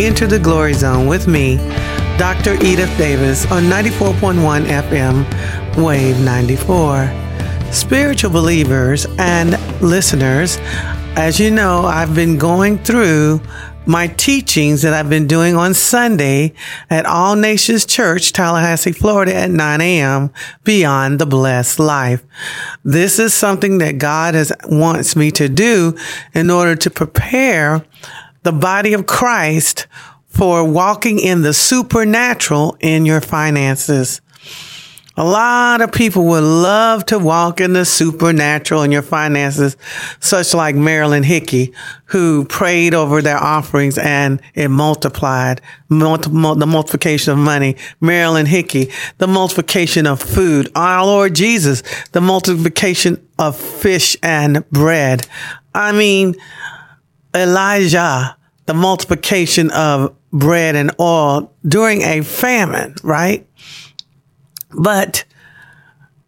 Enter the Glory Zone with me, Dr. Edith Davis, on 94.1 FM, Wave 94. Spiritual believers and listeners, as you know, I've been going through my teachings that I've been doing on Sunday at All Nations Church, Tallahassee, Florida at 9 a.m. Beyond the Blessed Life. This is something that God has wants me to do in order to prepare the body of Christ for walking in the supernatural in your finances. A lot of people would love to walk in the supernatural in your finances, such like Marilyn Hickey, who prayed over their offerings and it multiplied. Multi- the multiplication of money. Marilyn Hickey, the multiplication of food. Our Lord Jesus, the multiplication of fish and bread. I mean, Elijah, the multiplication of bread and oil during a famine, right? But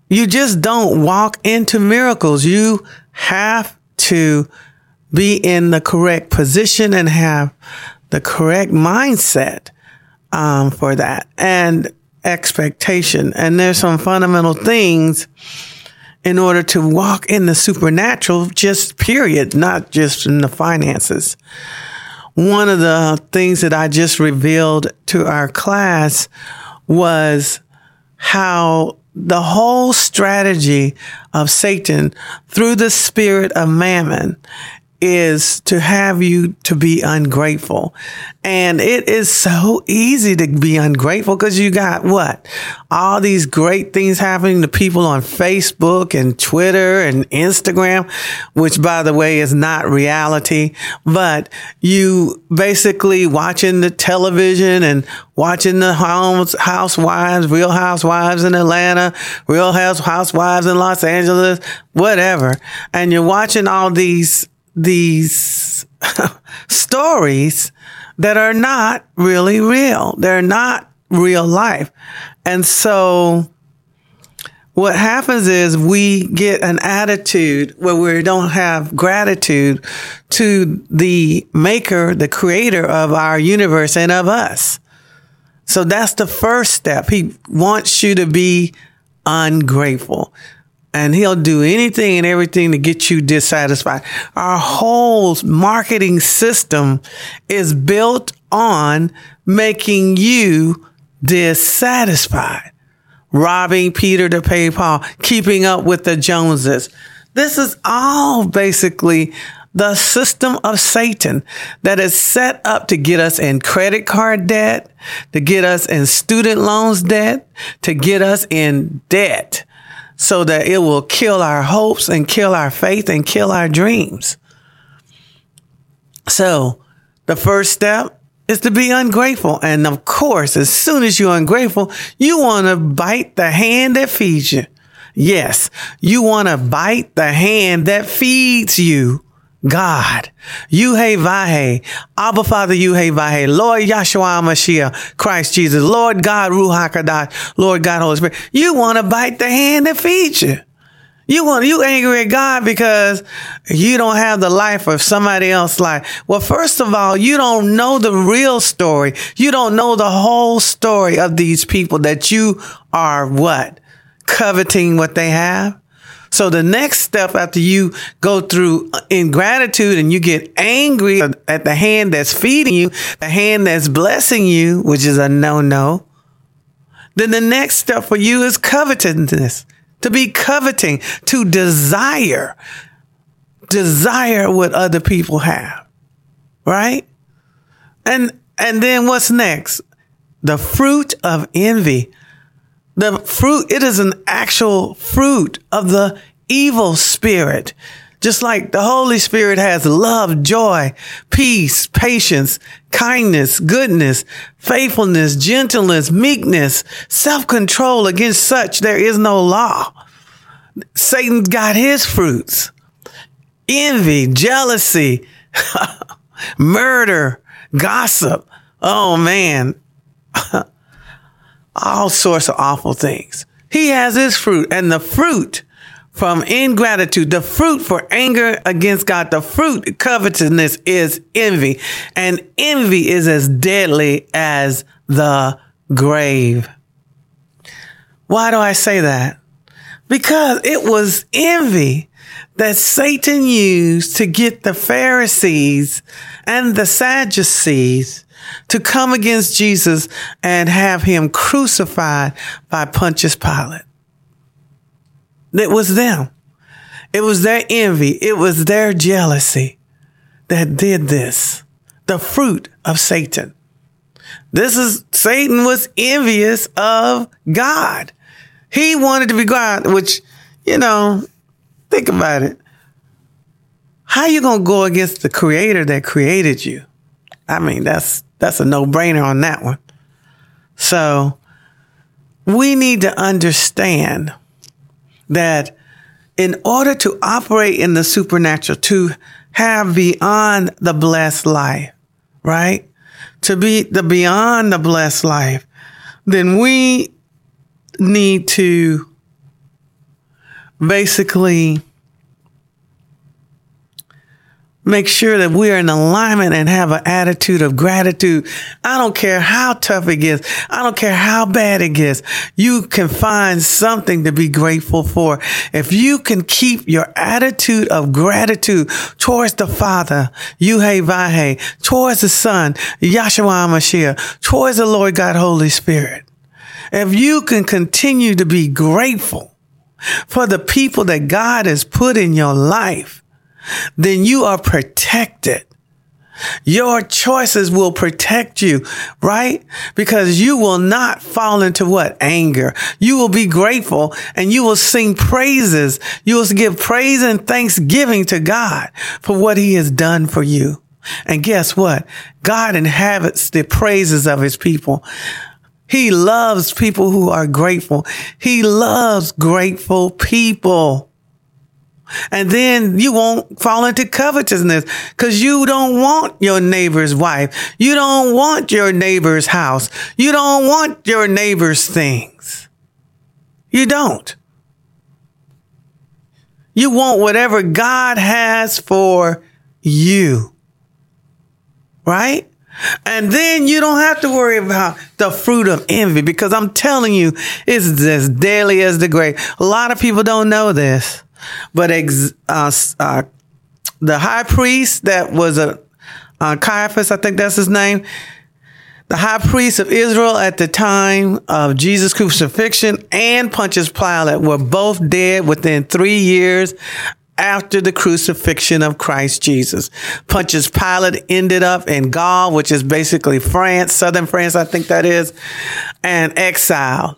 you just don't walk into miracles. You have to be in the correct position and have the correct mindset um, for that and expectation. And there's some fundamental things in order to walk in the supernatural, just period, not just in the finances. One of the things that I just revealed to our class was how the whole strategy of Satan through the spirit of mammon is to have you to be ungrateful. And it is so easy to be ungrateful because you got what? All these great things happening to people on Facebook and Twitter and Instagram, which by the way is not reality, but you basically watching the television and watching the homes, housewives, real housewives in Atlanta, real housewives in Los Angeles, whatever. And you're watching all these these stories that are not really real. They're not real life. And so what happens is we get an attitude where we don't have gratitude to the maker, the creator of our universe and of us. So that's the first step. He wants you to be ungrateful and he'll do anything and everything to get you dissatisfied. Our whole marketing system is built on making you dissatisfied, robbing Peter to pay Paul, keeping up with the Joneses. This is all basically the system of Satan that is set up to get us in credit card debt, to get us in student loans debt, to get us in debt so that it will kill our hopes and kill our faith and kill our dreams. So the first step is to be ungrateful. And of course, as soon as you're ungrateful, you want to bite the hand that feeds you. Yes, you want to bite the hand that feeds you. God. Yuhe Vahe. Abba Father Yuhe Vahe. Lord Yahshua Mashiach. Christ Jesus. Lord God Ruach HaKodesh. Lord God Holy Spirit. You want to bite the hand that feeds you. You want, you angry at God because you don't have the life of somebody else's life. Well, first of all, you don't know the real story. You don't know the whole story of these people that you are what? Coveting what they have. So the next step after you go through uh, ingratitude and you get angry at the hand that's feeding you, the hand that's blessing you, which is a no no, then the next step for you is covetousness, to be coveting, to desire, desire what other people have, right? And, and then what's next? The fruit of envy. The fruit, it is an actual fruit of the evil spirit. Just like the Holy Spirit has love, joy, peace, patience, kindness, goodness, faithfulness, gentleness, meekness, self-control. Against such, there is no law. Satan's got his fruits. Envy, jealousy, murder, gossip. Oh man. all sorts of awful things. He has his fruit and the fruit from ingratitude. The fruit for anger against God, the fruit covetousness is envy. And envy is as deadly as the grave. Why do I say that? Because it was envy that Satan used to get the Pharisees and the Sadducees to come against Jesus and have him crucified by Pontius Pilate. It was them. It was their envy. It was their jealousy that did this. The fruit of Satan. This is Satan was envious of God. He wanted to be God, which, you know, think about it. How you going to go against the creator that created you? I mean, that's that's a no-brainer on that one. So, we need to understand that in order to operate in the supernatural, to have beyond the blessed life, right? To be the beyond the blessed life, then we need to basically make sure that we are in alignment and have an attitude of gratitude. I don't care how tough it gets. I don't care how bad it gets. You can find something to be grateful for. If you can keep your attitude of gratitude towards the Father, Yuhe Vahe, towards the Son, Yahshua Mashiach, towards the Lord God Holy Spirit. If you can continue to be grateful for the people that God has put in your life, then you are protected. Your choices will protect you, right? Because you will not fall into what? Anger. You will be grateful and you will sing praises. You will give praise and thanksgiving to God for what he has done for you. And guess what? God inhabits the praises of his people. He loves people who are grateful. He loves grateful people. And then you won't fall into covetousness because you don't want your neighbor's wife. You don't want your neighbor's house. You don't want your neighbor's things. You don't. You want whatever God has for you. Right? And then you don't have to worry about the fruit of envy because I'm telling you, it's as deadly as the grave. A lot of people don't know this. But ex, uh, uh, the high priest that was a uh, Caiaphas, I think that's his name, the high priest of Israel at the time of Jesus' crucifixion and Pontius Pilate were both dead within three years after the crucifixion of Christ Jesus. Pontius Pilate ended up in Gaul, which is basically France, southern France, I think that is, and exiled,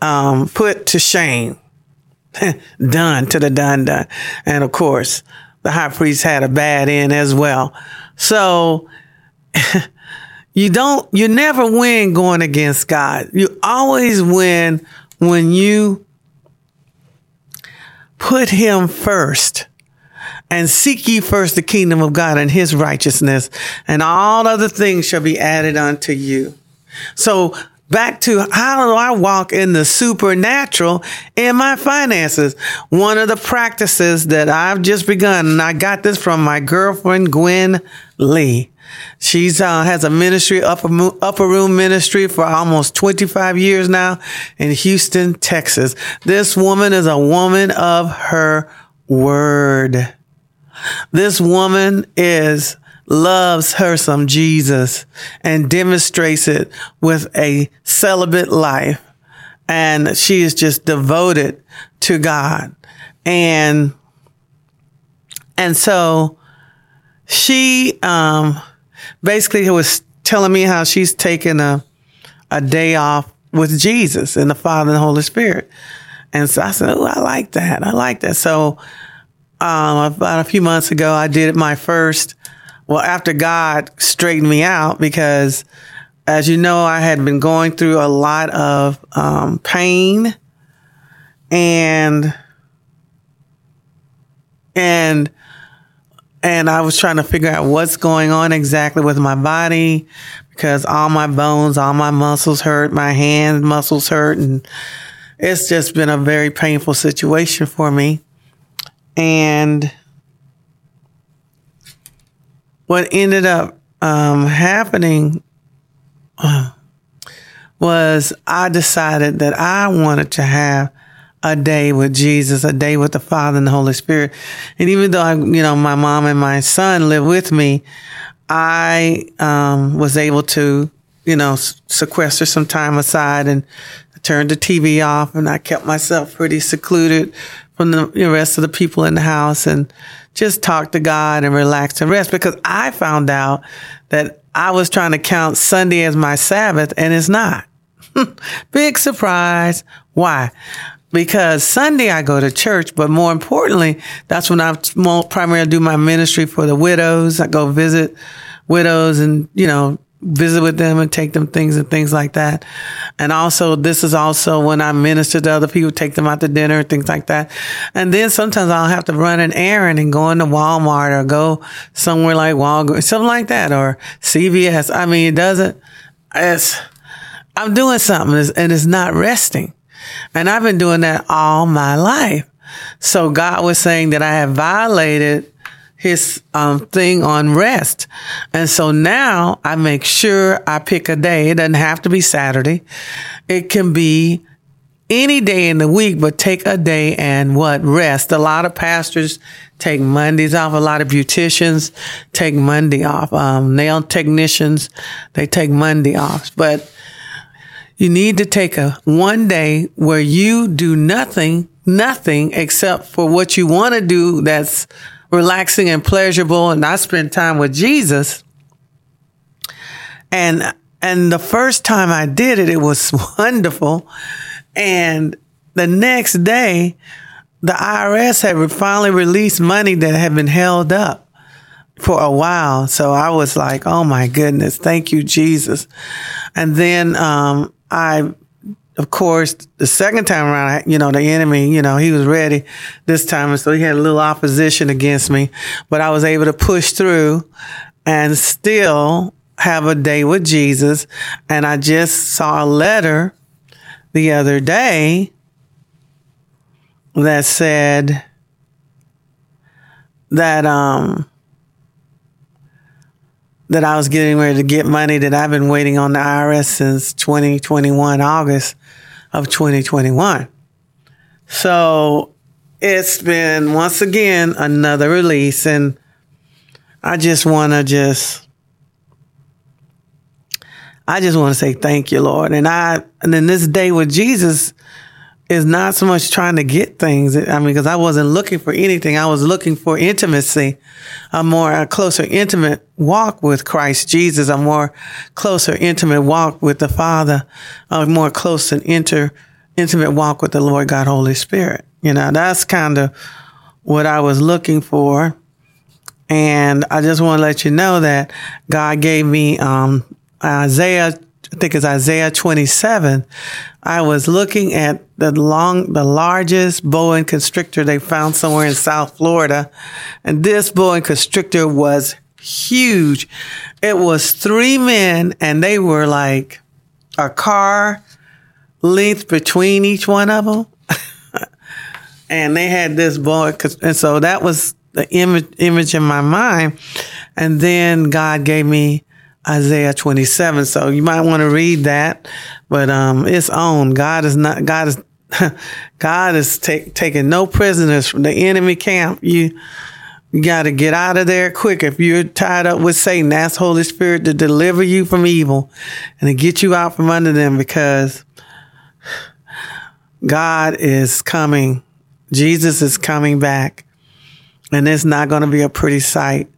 um, put to shame. done to the done done. And of course, the high priest had a bad end as well. So you don't, you never win going against God. You always win when you put him first and seek ye first the kingdom of God and his righteousness and all other things shall be added unto you. So back to how do I walk in the supernatural in my finances? One of the practices that I've just begun, and I got this from my girlfriend, Gwen Lee. She's uh, has a ministry, upper, upper room ministry for almost 25 years now in Houston, Texas. This woman is a woman of her word. This woman is loves her some Jesus and demonstrates it with a celibate life. And she is just devoted to God. And, and so she, um, basically was telling me how she's taken a, a day off with Jesus and the Father and the Holy Spirit. And so I said, Oh, I like that. I like that. So, um, about a few months ago, I did my first well, after God straightened me out, because as you know, I had been going through a lot of um, pain and and and I was trying to figure out what's going on exactly with my body because all my bones, all my muscles hurt, my hand muscles hurt, and it's just been a very painful situation for me. And what ended up um, happening uh, was I decided that I wanted to have a day with Jesus, a day with the Father and the Holy Spirit. And even though I, you know, my mom and my son live with me, I um, was able to, you know, sequester some time aside and turned the TV off and I kept myself pretty secluded from the rest of the people in the house and just talk to God and relax and rest because I found out that I was trying to count Sunday as my Sabbath and it's not. Big surprise. Why? Because Sunday I go to church, but more importantly, that's when I primarily do my ministry for the widows. I go visit widows and, you know, visit with them and take them things and things like that. And also, this is also when I minister to other people, take them out to dinner and things like that. And then sometimes I'll have to run an errand and go into Walmart or go somewhere like Walgreens, something like that, or CVS. I mean, it doesn't, it's, I'm doing something and it's not resting. And I've been doing that all my life. So God was saying that I have violated his um, thing on rest. And so now I make sure I pick a day. It doesn't have to be Saturday. It can be any day in the week, but take a day and what rest. A lot of pastors take Mondays off. A lot of beauticians take Monday off. Um, nail technicians, they take Monday off, but you need to take a one day where you do nothing, nothing except for what you want to do. That's relaxing and pleasurable and I spend time with Jesus. And and the first time I did it, it was wonderful. And the next day, the IRS had finally released money that had been held up for a while. So I was like, oh my goodness, thank you, Jesus. And then um, I of course, the second time around, you know, the enemy, you know, he was ready this time. And so he had a little opposition against me, but I was able to push through and still have a day with Jesus. And I just saw a letter the other day that said that, um, that I was getting ready to get money that I've been waiting on the IRS since 2021 August of 2021. So it's been once again another release and I just want to just I just want to say thank you, Lord. And I and then this day with Jesus is not so much trying to get things. I mean, because I wasn't looking for anything. I was looking for intimacy, a more a closer, intimate walk with Christ Jesus, a more closer, intimate walk with the Father, a more close and inter, intimate walk with the Lord God, Holy Spirit. You know, that's kind of what I was looking for. And I just want to let you know that God gave me, um, Isaiah I think it's Isaiah 27. I was looking at the long, the largest boa constrictor they found somewhere in South Florida. And this boa constrictor was huge. It was three men and they were like a car length between each one of them. and they had this boa. And so that was the image, image in my mind. And then God gave me Isaiah 27. So you might want to read that, but, um, it's on. God is not, God is, God is take, taking no prisoners from the enemy camp. You, you got to get out of there quick. If you're tied up with Satan, ask Holy Spirit to deliver you from evil and to get you out from under them because God is coming. Jesus is coming back and it's not going to be a pretty sight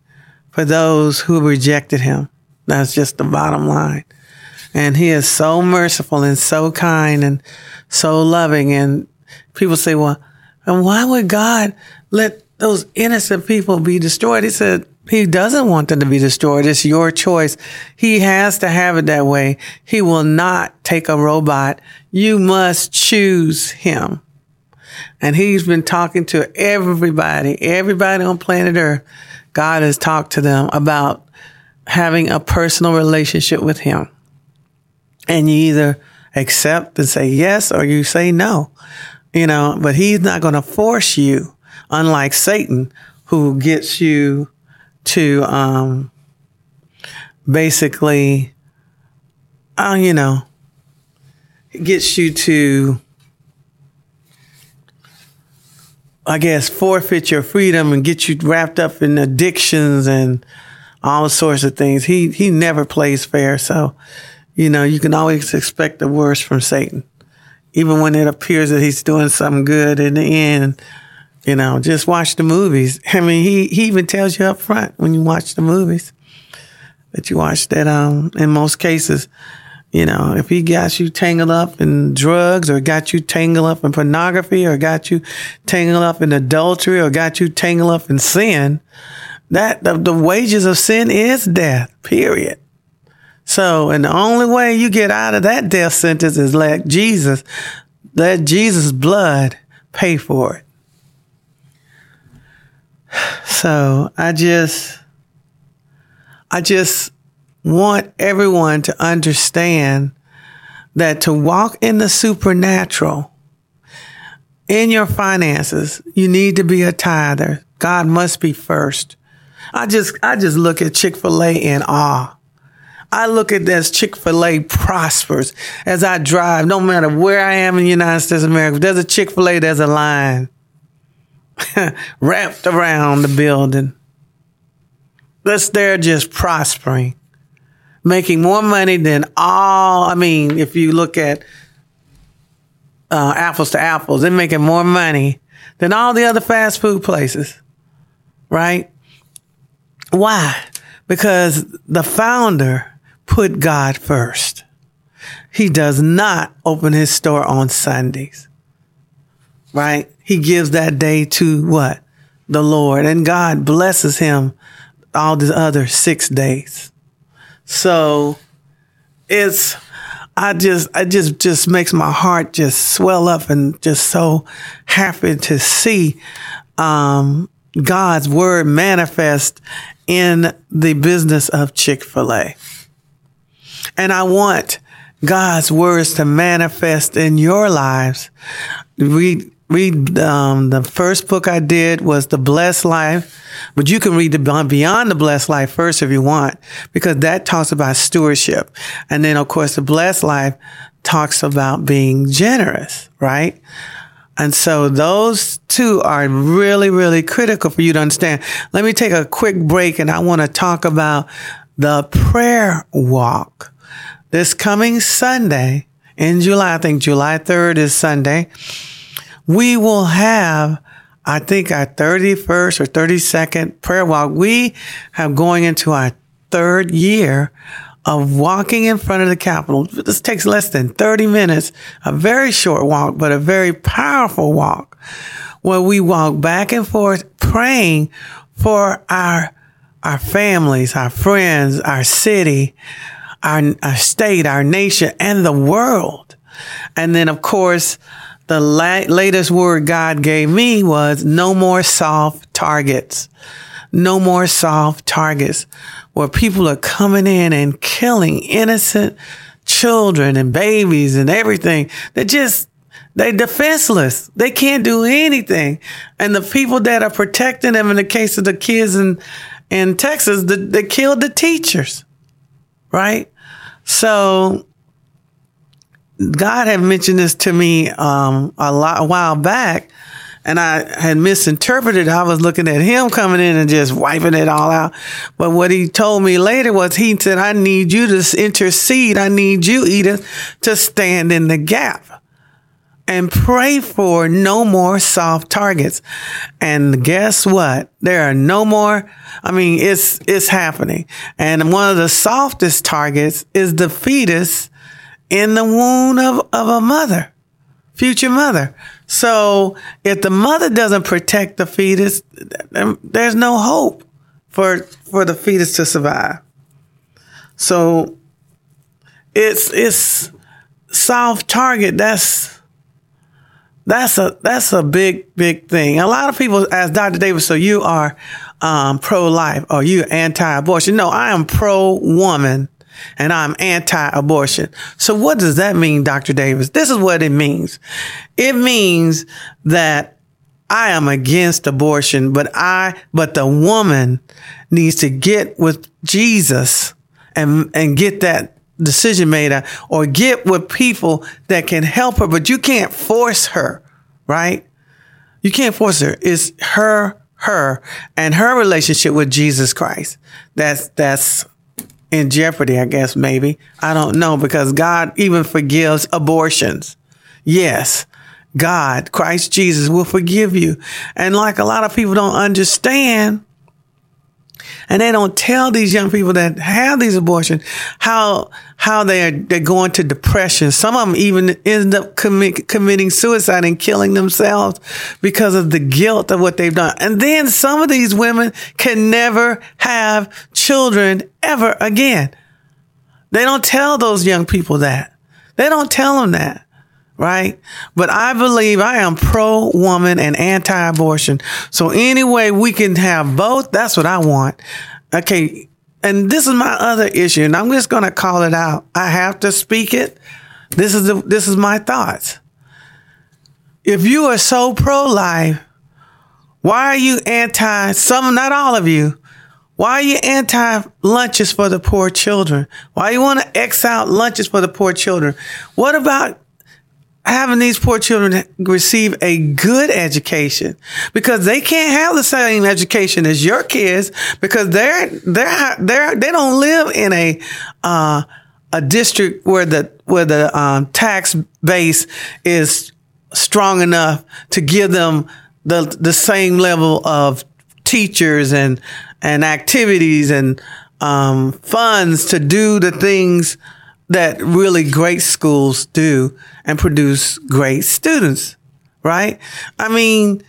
for those who rejected him. That's just the bottom line. And he is so merciful and so kind and so loving. And people say, well, and why would God let those innocent people be destroyed? He said, he doesn't want them to be destroyed. It's your choice. He has to have it that way. He will not take a robot. You must choose him. And he's been talking to everybody, everybody on planet earth. God has talked to them about having a personal relationship with him. And you either accept and say yes or you say no. You know, but he's not going to force you, unlike Satan, who gets you to um, basically, uh, you know, gets you to, I guess, forfeit your freedom and get you wrapped up in addictions and all sorts of things. He he never plays fair, so you know you can always expect the worst from Satan, even when it appears that he's doing something good. In the end, you know, just watch the movies. I mean, he he even tells you up front when you watch the movies that you watch that. Um, in most cases, you know, if he got you tangled up in drugs or got you tangled up in pornography or got you tangled up in adultery or got you tangled up in sin, that the, the wages of sin is death, period. So, and the only way you get out of that death sentence is let Jesus, let Jesus' blood pay for it. So I just, I just want everyone to understand that to walk in the supernatural in your finances, you need to be a tither. God must be first. I just, I just look at Chick-fil-A in awe. I look at this Chick-fil-A prospers as I drive, no matter where I am in the United States of America. If there's a Chick-fil-A, there's a line wrapped around the building. That's they're just prospering, making more money than all. I mean, if you look at uh, apples to apples, they're making more money than all the other fast food places, right? Why? Because the founder put God first. He does not open his store on Sundays, right? He gives that day to what? The Lord. And God blesses him all the other six days. So it's, I just, I just, just makes my heart just swell up and just so happy to see, um, God's word manifest in the business of Chick-fil-A. And I want God's words to manifest in your lives. Read, read, um, the first book I did was The Blessed Life, but you can read the Beyond the Blessed Life first if you want, because that talks about stewardship. And then, of course, The Blessed Life talks about being generous, right? And so those two are really, really critical for you to understand. Let me take a quick break and I want to talk about the prayer walk. This coming Sunday in July, I think July 3rd is Sunday, we will have, I think our 31st or 32nd prayer walk. We have going into our third year of walking in front of the Capitol. This takes less than 30 minutes, a very short walk, but a very powerful walk where we walk back and forth praying for our, our families, our friends, our city, our, our state, our nation, and the world. And then, of course, the la- latest word God gave me was no more soft targets. No more soft targets where people are coming in and killing innocent children and babies and everything. They're just, they defenseless. They can't do anything. And the people that are protecting them in the case of the kids in, in Texas, the, they killed the teachers, right? So God had mentioned this to me, um, a lot, a while back and I had misinterpreted. I was looking at him coming in and just wiping it all out. But what he told me later was he said, I need you to intercede. I need you, Edith, to stand in the gap and pray for no more soft targets. And guess what? There are no more. I mean, it's, it's happening. And one of the softest targets is the fetus in the womb of, of a mother, future mother. So if the mother doesn't protect the fetus, there's no hope for, for the fetus to survive. So it's, it's soft target. That's, that's a, that's a big, big thing. A lot of people ask Dr. Davis, so you are, um, pro-life or you anti-abortion. No, I am pro-woman and I'm anti abortion. So what does that mean, Dr. Davis? This is what it means. It means that I am against abortion, but I, but the woman needs to get with Jesus and, and get that decision made uh, or get with people that can help her, but you can't force her, right? You can't force her. It's her, her and her relationship with Jesus Christ. That's, that's in jeopardy, I guess, maybe. I don't know because God even forgives abortions. Yes. God, Christ Jesus will forgive you. And like a lot of people don't understand, and they don't tell these young people that have these abortions how how they are they're going to depression. Some of them even end up commi- committing suicide and killing themselves because of the guilt of what they've done. And then some of these women can never have children ever again. They don't tell those young people that. They don't tell them that right? But I believe I am pro woman and anti abortion. So anyway, we can have both. That's what I want. Okay. And this is my other issue, and I'm just going to call it out. I have to speak it. This is the, this is my thoughts. If you are so pro life, why are you anti some, not all of you? Why are you anti lunches for the poor children? Why you want to X out lunches for the poor children? What about having these poor children receive a good education because they can't have the same education as your kids because they're they're they're they don't live in a uh, a district where the where the um, tax base is strong enough to give them the the same level of teachers and and activities and um, funds to do the things that really great schools do and produce great students, right? I mean,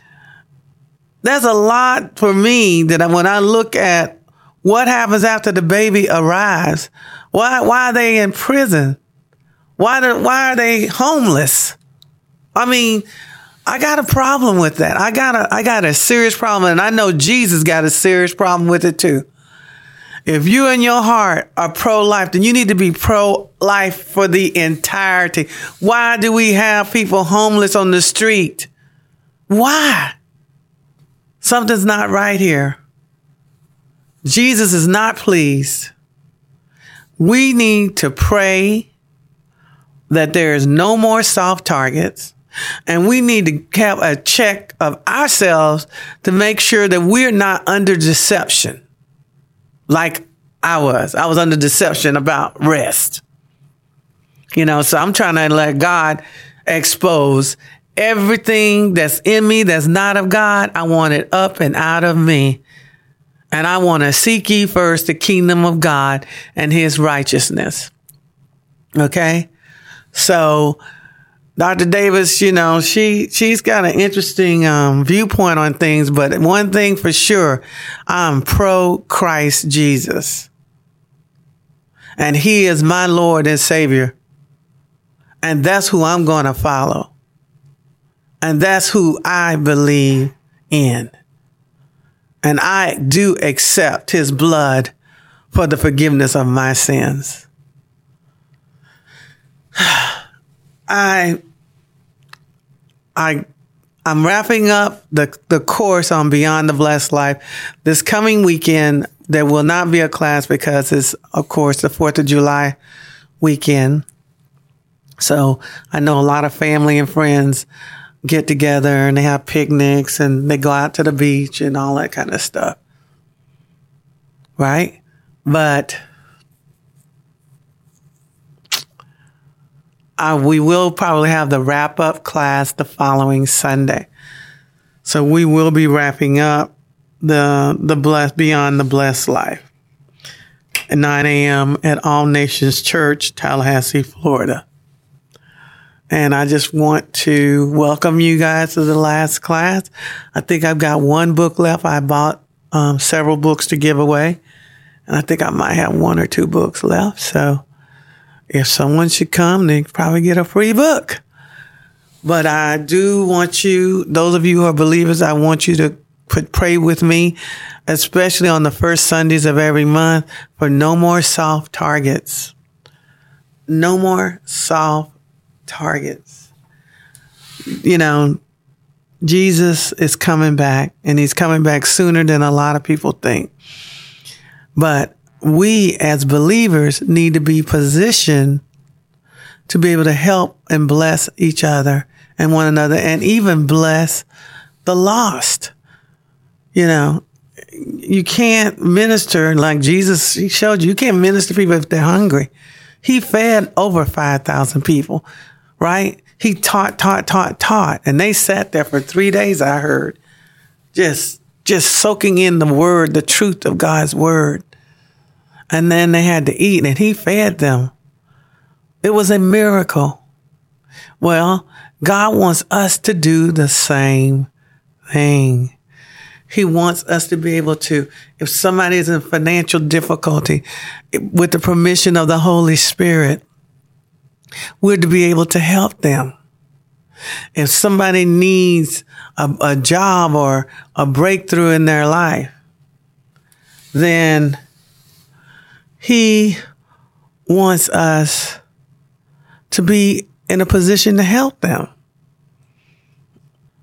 there's a lot for me that when I look at what happens after the baby arrives, why, why are they in prison? Why, do, why are they homeless? I mean, I got a problem with that. I got a, I got a serious problem and I know Jesus got a serious problem with it too. If you in your heart are pro life, then you need to be pro life for the entirety. Why do we have people homeless on the street? Why? Something's not right here. Jesus is not pleased. We need to pray that there is no more soft targets. And we need to have a check of ourselves to make sure that we're not under deception like I was. I was under deception about rest. You know, so I'm trying to let God expose everything that's in me that's not of God. I want it up and out of me. And I want to seek ye first the kingdom of God and his righteousness. Okay. So Dr. Davis, you know, she she's got an interesting um, viewpoint on things, but one thing for sure, I'm pro Christ Jesus. And he is my Lord and Savior. And that's who I'm going to follow. And that's who I believe in. And I do accept his blood for the forgiveness of my sins. I I I'm wrapping up the the course on Beyond the Blessed Life. This coming weekend there will not be a class because it's of course the 4th of July weekend. So I know a lot of family and friends get together and they have picnics and they go out to the beach and all that kind of stuff. Right? But uh, we will probably have the wrap up class the following Sunday. So we will be wrapping up the the blessed beyond the blessed life at 9 a.m. at All Nations Church, Tallahassee, Florida. And I just want to welcome you guys to the last class. I think I've got one book left. I bought um, several books to give away, and I think I might have one or two books left. So if someone should come, they probably get a free book. But I do want you, those of you who are believers, I want you to put, pray with me, especially on the first Sundays of every month for no more soft targets. No more soft targets. You know, Jesus is coming back and he's coming back sooner than a lot of people think. But we as believers need to be positioned to be able to help and bless each other and one another and even bless the lost. You know, you can't minister like Jesus showed you. You can't minister people if they're hungry. He fed over 5,000 people, right? He taught, taught, taught, taught. And they sat there for three days, I heard, just, just soaking in the word, the truth of God's word. And then they had to eat and he fed them. It was a miracle. Well, God wants us to do the same thing. He wants us to be able to, if somebody is in financial difficulty, with the permission of the Holy Spirit, we're to be able to help them. If somebody needs a, a job or a breakthrough in their life, then he wants us to be in a position to help them.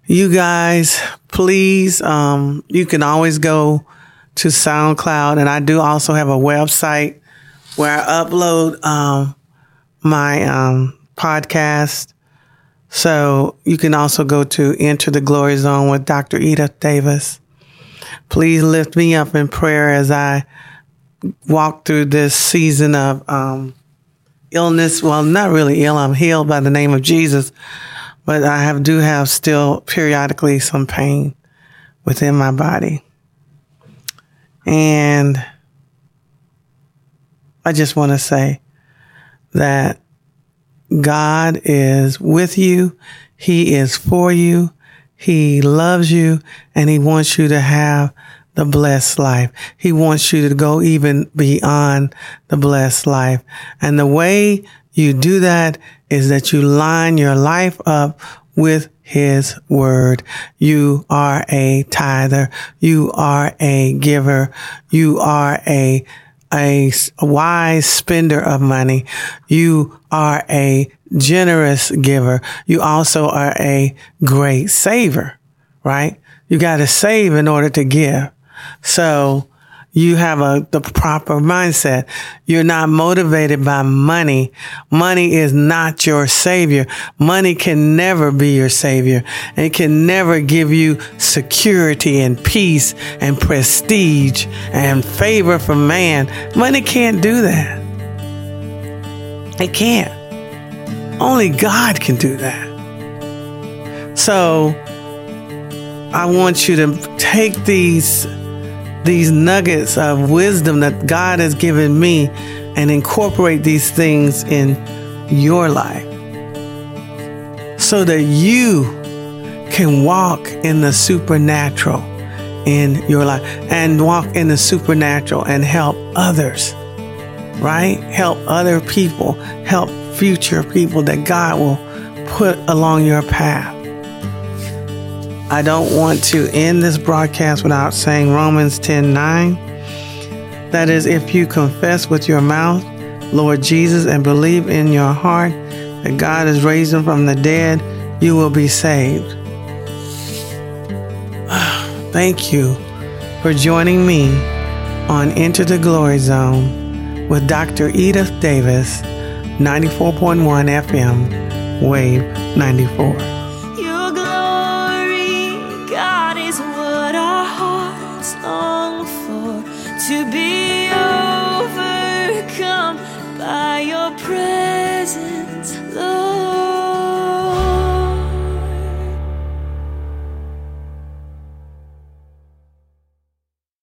You guys, please, um, you can always go to SoundCloud and I do also have a website where I upload, um, my, um, podcast. So you can also go to Enter the Glory Zone with Dr. Edith Davis. Please lift me up in prayer as I walk through this season of, um, illness. Well, not really ill. I'm healed by the name of Jesus but I have do have still periodically some pain within my body. And I just want to say that God is with you. He is for you. He loves you and he wants you to have the blessed life. He wants you to go even beyond the blessed life. And the way you do that is that you line your life up with his word. You are a tither. You are a giver. You are a, a wise spender of money. You are a generous giver. You also are a great saver, right? You got to save in order to give. So you have a the proper mindset. You're not motivated by money. Money is not your savior. Money can never be your savior. It can never give you security and peace and prestige and favor from man. Money can't do that. It can't. Only God can do that. So I want you to take these these nuggets of wisdom that God has given me and incorporate these things in your life so that you can walk in the supernatural in your life and walk in the supernatural and help others, right? Help other people, help future people that God will put along your path. I don't want to end this broadcast without saying Romans 10 9. That is, if you confess with your mouth, Lord Jesus, and believe in your heart that God is raised him from the dead, you will be saved. Thank you for joining me on Enter the Glory Zone with Dr. Edith Davis, 94.1 FM, Wave 94.